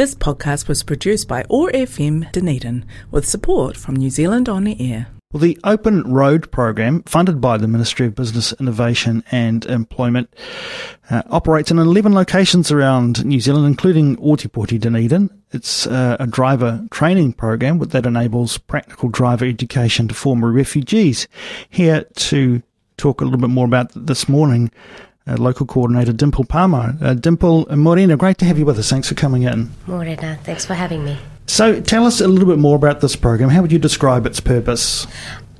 This podcast was produced by OAR FM Dunedin with support from New Zealand On Air. Well, the Open Road program, funded by the Ministry of Business, Innovation and Employment, uh, operates in 11 locations around New Zealand, including Ōtepoti Dunedin. It's uh, a driver training program that enables practical driver education to former refugees. Here to talk a little bit more about this morning, uh, local coordinator Dimple Palmer. Uh, Dimple Morena, great to have you with us. Thanks for coming in. Morena, thanks for having me. So, tell us a little bit more about this program. How would you describe its purpose?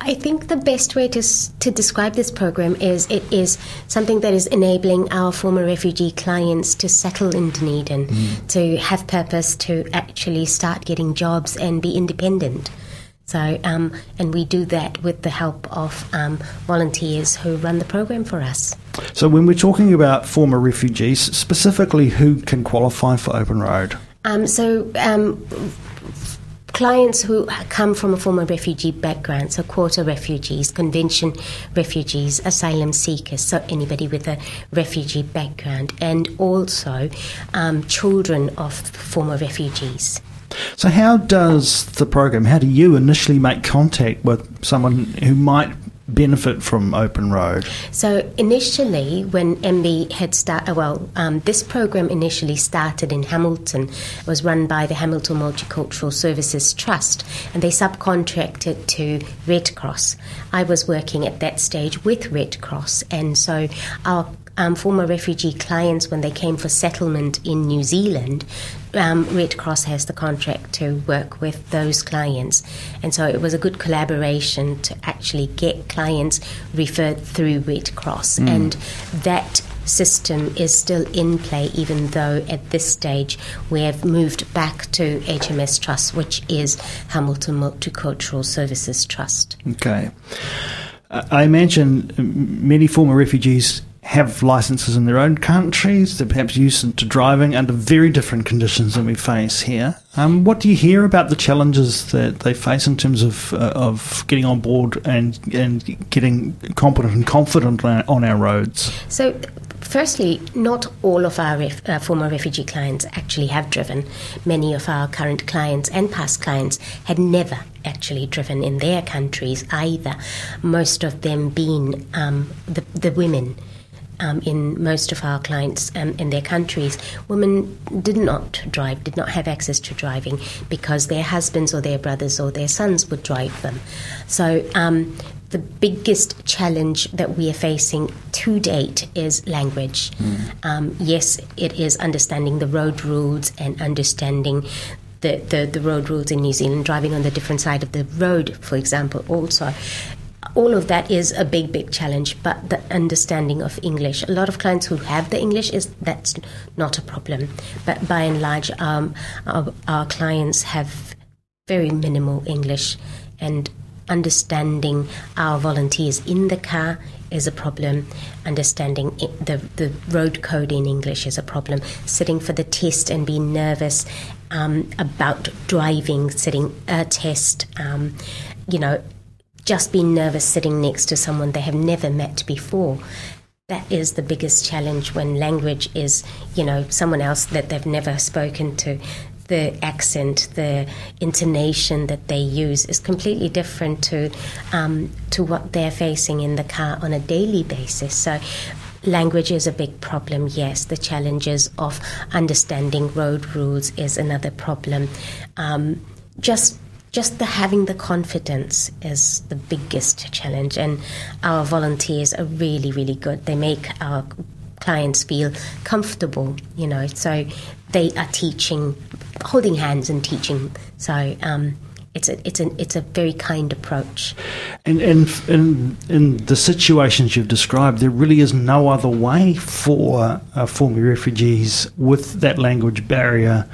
I think the best way to to describe this program is it is something that is enabling our former refugee clients to settle in Dunedin, mm. to have purpose, to actually start getting jobs and be independent. So, um, and we do that with the help of um, volunteers who run the program for us. So, when we're talking about former refugees, specifically who can qualify for Open Road? Um, so, um, clients who come from a former refugee background, so quota refugees, convention refugees, asylum seekers, so anybody with a refugee background, and also um, children of former refugees. So, how does the program, how do you initially make contact with someone who might benefit from Open Road? So initially, when MB had started, well, um, this program initially started in Hamilton. It was run by the Hamilton Multicultural Services Trust, and they subcontracted to Red Cross. I was working at that stage with Red Cross, and so our um, former refugee clients, when they came for settlement in New Zealand, um, Red Cross has the contract to work with those clients. And so it was a good collaboration to actually get clients referred through Red Cross. Mm. And that system is still in play, even though at this stage we have moved back to HMS Trust, which is Hamilton Multicultural Services Trust. Okay. I imagine many former refugees have licenses in their own countries. They're perhaps used to driving under very different conditions than we face here. Um, what do you hear about the challenges that they face in terms of uh, of getting on board and and getting competent and confident on our roads? So. Firstly, not all of our ref, uh, former refugee clients actually have driven. Many of our current clients and past clients had never actually driven in their countries either. Most of them being um, the, the women um, in most of our clients um, in their countries, women did not drive, did not have access to driving because their husbands or their brothers or their sons would drive them. So um, the biggest challenge that we are facing to date is language. Mm. Um, yes, it is understanding the road rules and understanding the, the, the, road rules in New Zealand, driving on the different side of the road, for example, also all of that is a big, big challenge. But the understanding of English, a lot of clients who have the English is that's not a problem. But by and large, um, our, our clients have very minimal English, and understanding our volunteers in the car is a problem. Understanding the the road code in English is a problem. Sitting for the test and being nervous um, about driving, sitting a test, um, you know, just being nervous sitting next to someone they have never met before. That is the biggest challenge when language is, you know, someone else that they've never spoken to. The accent, the intonation that they use is completely different to um, to what they're facing in the car on a daily basis. So, Language is a big problem, yes. The challenges of understanding road rules is another problem. Um, just just the having the confidence is the biggest challenge and our volunteers are really really good they make our clients feel comfortable you know so they are teaching holding hands and teaching so um, it's a it's a it's a very kind approach. And and in in the situations you've described, there really is no other way for uh, former refugees with that language barrier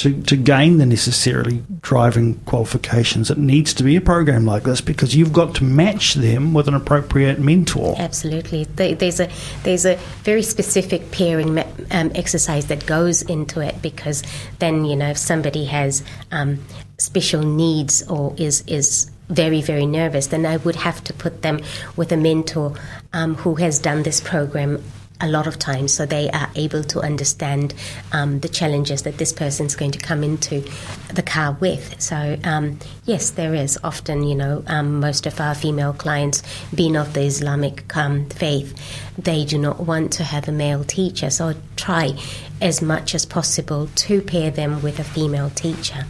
to, to gain the necessarily driving qualifications, it needs to be a program like this because you've got to match them with an appropriate mentor. Absolutely, there's a there's a very specific pairing um, exercise that goes into it because then you know if somebody has um, special needs or is is very very nervous, then I would have to put them with a mentor um, who has done this program a lot of times, so they are able to understand um, the challenges that this person's going to come into the car with. So, um, yes, there is often, you know, um, most of our female clients, being of the Islamic um, faith, they do not want to have a male teacher, so try as much as possible to pair them with a female teacher.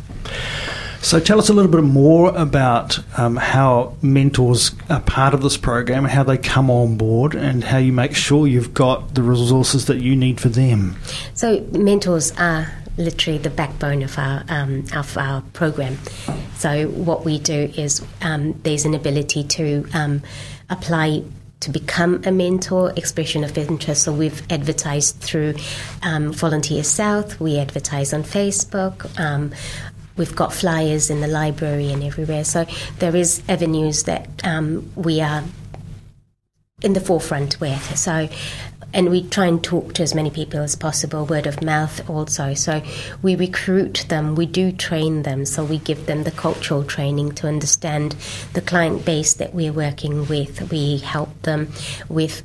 So tell us a little bit more about um, how mentors are part of this program, how they come on board, and how you make sure you've got the resources that you need for them. So mentors are literally the backbone of our um, of our program. So what we do is um, there's an ability to um, apply to become a mentor, expression of interest. So we've advertised through um, Volunteer South, we advertise on Facebook. Um, we've got flyers in the library and everywhere. So there is avenues that um, we are in the forefront with. So and we try and talk to as many people as possible, word of mouth also. So we recruit them, we do train them, so we give them the cultural training to understand the client base that we're working with. We help them with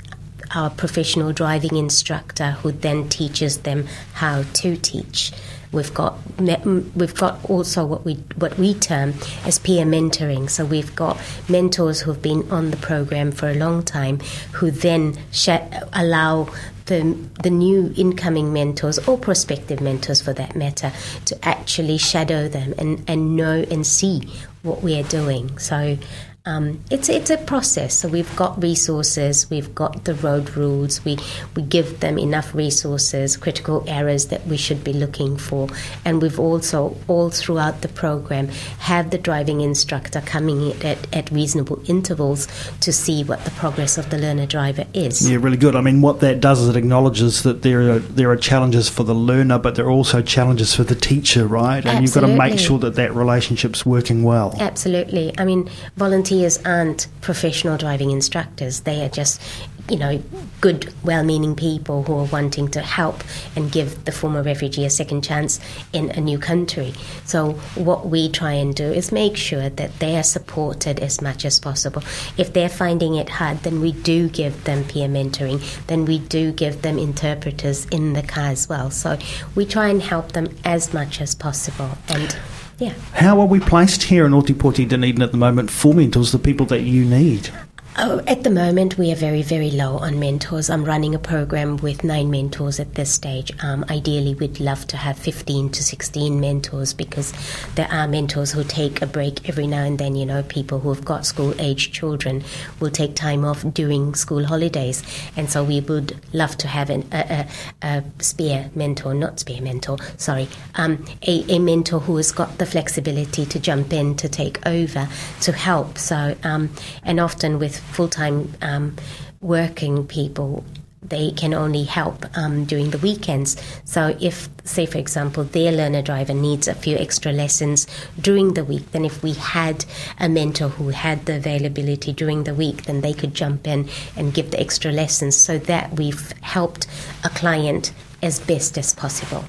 our professional driving instructor who then teaches them how to teach. We've got we've got also what we what we term as peer mentoring. So we've got mentors who've been on the program for a long time, who then sh- allow the the new incoming mentors or prospective mentors, for that matter, to actually shadow them and and know and see what we are doing. So um, it's it's a process. So we've got resources, we've got the road rules. We we give them enough resources, critical errors that we should be looking for, and we've also all throughout the program have the driving instructor coming in at, at reasonable intervals to see what the progress of the learner driver is. Yeah, really good. I mean, what that does is it acknowledges that there are there are challenges for the learner, but there are also challenges for the teacher, right? And Absolutely. you've got to make sure that that relationship's working well. Absolutely. I mean, volunteer volunteers aren't professional driving instructors. They are just, you know, good, well meaning people who are wanting to help and give the former refugee a second chance in a new country. So, what we try and do is make sure that they are supported as much as possible. If they're finding it hard, then we do give them peer mentoring, then we do give them interpreters in the car as well. So, we try and help them as much as possible. And yeah. How are we placed here in Ōtepoti Dunedin at the moment for mentors, the people that you need? Oh, at the moment, we are very, very low on mentors. I'm running a program with nine mentors at this stage. Um, ideally, we'd love to have 15 to 16 mentors because there are mentors who take a break every now and then. You know, people who have got school aged children will take time off during school holidays. And so we would love to have an, a, a, a spare mentor, not spare mentor, sorry, um, a, a, mentor who has got the flexibility to jump in, to take over, to help. So, um, and often with full time um, working people, they can only help um, during the weekends. So, if, say, for example, their learner driver needs a few extra lessons during the week, then if we had a mentor who had the availability during the week, then they could jump in and give the extra lessons so that we've helped a client as best as possible.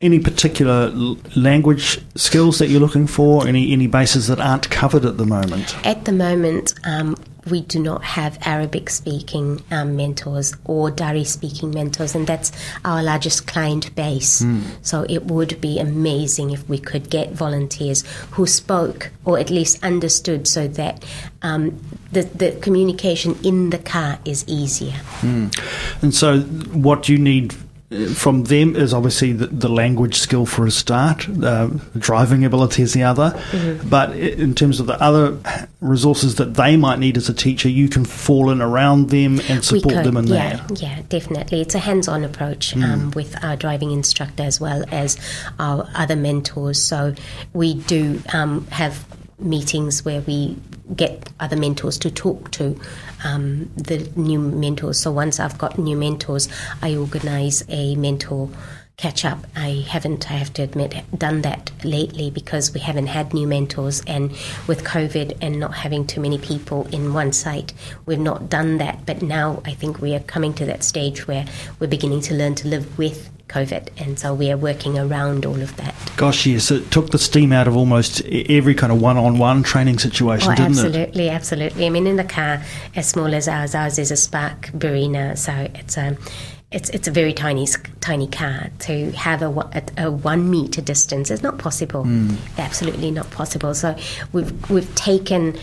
Any particular language skills that you're looking for? Any any bases that aren't covered at the moment? At the moment, um, we do not have Arabic speaking um, mentors or Dari speaking mentors, and that's our largest client base. Mm. So it would be amazing if we could get volunteers who spoke or at least understood so that um, the, the communication in the car is easier. Mm. And so, what do you need from them is obviously the, the, language skill for a start, uh, driving ability is the other. Mm-hmm. But in terms of the other resources that they might need as a teacher, you can fall in around them and support could, them in yeah, that. Yeah, definitely. It's a hands on approach mm. um, with our driving instructor as well as our other mentors. So we do um, have meetings where we get other mentors to talk to um, the new mentors. So once I've got new mentors, I organize a mentor catch up. I haven't, I have to admit, done that lately because we haven't had new mentors, and with COVID and not having too many people in one site, we've not done that. But now I think we are coming to that stage where we're beginning to learn to live with COVID, and so we are working around all of that. Gosh, yes, it took the steam out of almost every kind of one-on-one training situation, oh, didn't absolutely, it? Absolutely, absolutely. I mean, in the car, as small as ours, ours is a Spark Barina, so it's a it's it's a very tiny tiny car to have a, a, a one meter distance is not possible. Mm. Absolutely not possible. So we've we've taken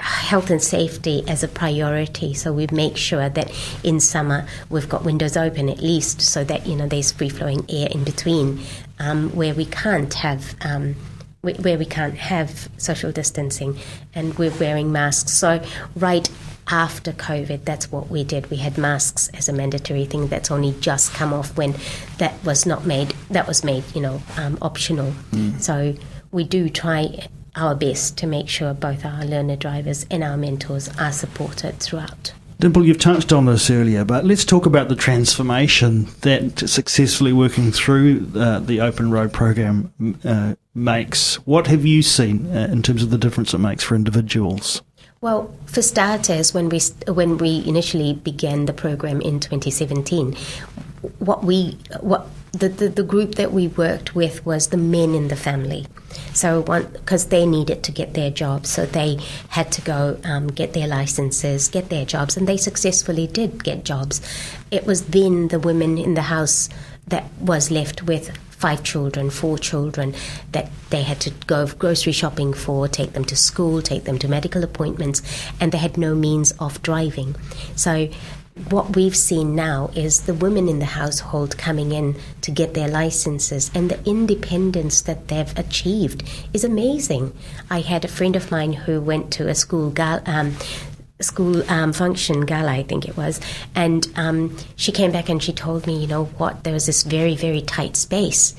health and safety as a priority. So we make sure that in summer we've got windows open at least, so that you know there's free flowing air in between, um, where we can't have. Um, where we can't have social distancing and we're wearing masks. So, right after COVID, that's what we did. We had masks as a mandatory thing that's only just come off when that was not made, that was made, you know, um, optional. Mm. So, we do try our best to make sure both our learner drivers and our mentors are supported throughout. Dimple, you've touched on this earlier, but let's talk about the transformation that successfully working through uh, the Open Road program uh, makes. What have you seen uh, in terms of the difference it makes for individuals? Well, for starters, when we when we initially began the program in 2017, what we what the, the, the, group that we worked with was the men in the family. So, because they needed to get their jobs, so they had to go um, get their licenses, get their jobs, and they successfully did get jobs. It was then the women in the house that was left with five children, four children that they had to go grocery shopping for, take them to school, take them to medical appointments, and they had no means of driving. So what we've seen now is the women in the household coming in to get their licenses and the independence that they've achieved is amazing. I had a friend of mine who went to a school um, school um, function gala, I think it was, and um, she came back and she told me, you know what, there was this very very tight space,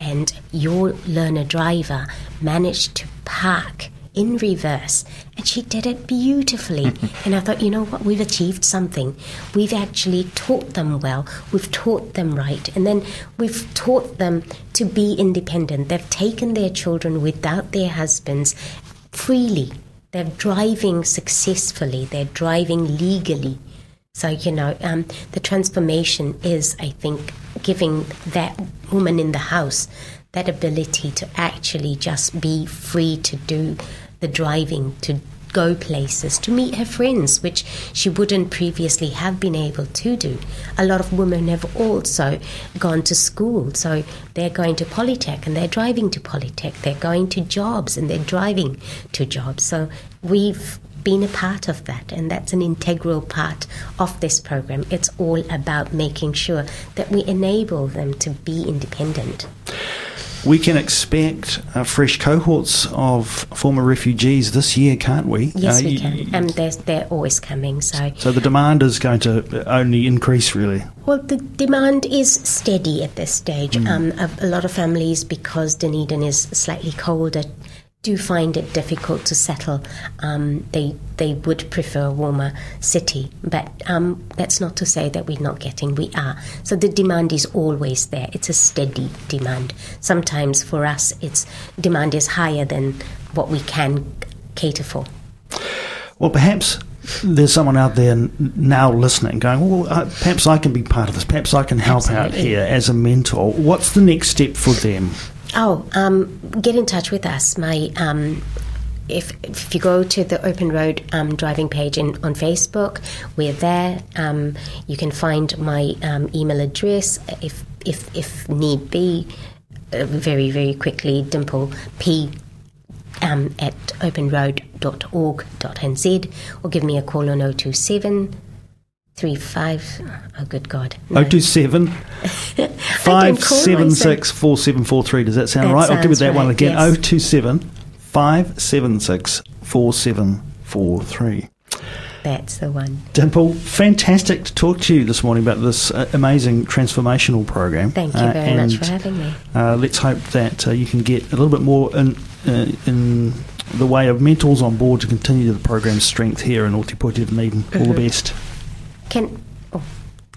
and your learner driver managed to park in reverse. And she did it beautifully. and I thought, you know what? We've achieved something. We've actually taught them well. We've taught them right. And then we've taught them to be independent. They've taken their children without their husbands freely. They're driving successfully. They're driving legally. So, you know, um, the transformation is, I think, giving that woman in the house that ability to actually just be free to do the driving to go places, to meet her friends, which she wouldn't previously have been able to do. A lot of women have also gone to school, so they're going to Polytech and they're driving to Polytech. They're going to jobs and they're driving to jobs. So we've been a part of that, and that's an integral part of this program. It's all about making sure that we enable them to be independent we can expect uh, fresh cohorts of former refugees this year, can't we? Yes, uh, we can. And they're, they're always coming. So, so the demand is going to only increase, really. Well, the demand is steady at this stage. Mm. Um, a, a, lot of families, because Dunedin is slightly colder, do find it difficult to settle. Um, they they would prefer a warmer city, but um, that's not to say that we're not getting. We are. So the demand is always there. It's a steady demand. Sometimes for us, its demand is higher than what we can cater for. Well, perhaps there's someone out there now listening going, well, uh, perhaps I can be part of this. Perhaps I can help Absolutely. out here as a mentor. What's the next step for them? Oh, um, get in touch with us. My um, if, if you go to the Open Road um, driving page in, on Facebook, we're there. Um, you can find my um, email address if if if need be. Uh, very very quickly, Dimple P um, at openroad.org.nz or give me a call on 027 three five. Oh, good God! No. 027 576 4743. Does that sound that right? I'll give it that right, one again. Yes. 027 576 4743. That's the one. Dimple, fantastic to talk to you this morning about this uh, amazing transformational program. Thank you very uh, much for having me. Uh, let's hope that uh, you can get a little bit more in, uh, in the way of mentors on board to continue the program's strength here in Dunedin. All mm-hmm. the best. Can oh,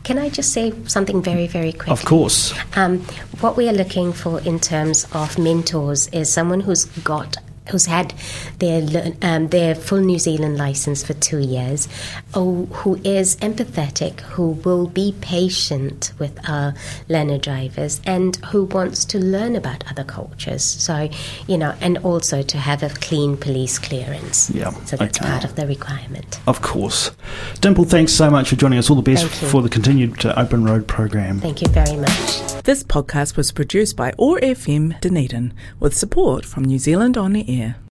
can I just say something very, very quick? Of course. Um, what we are looking for in terms of mentors is someone who's got who's had their um, their full New Zealand license for two years, who, who is empathetic, who will be patient with our learner drivers, and who wants to learn about other cultures. So, you know, and also to have a clean police clearance. Yeah, So that's okay. part of the requirement. Of course. Dimple, thanks so much for joining us. All the best for the continued uh, Open Road program. Thank you very much. This podcast was produced by OAR FM Dunedin with support from New Zealand On the Air.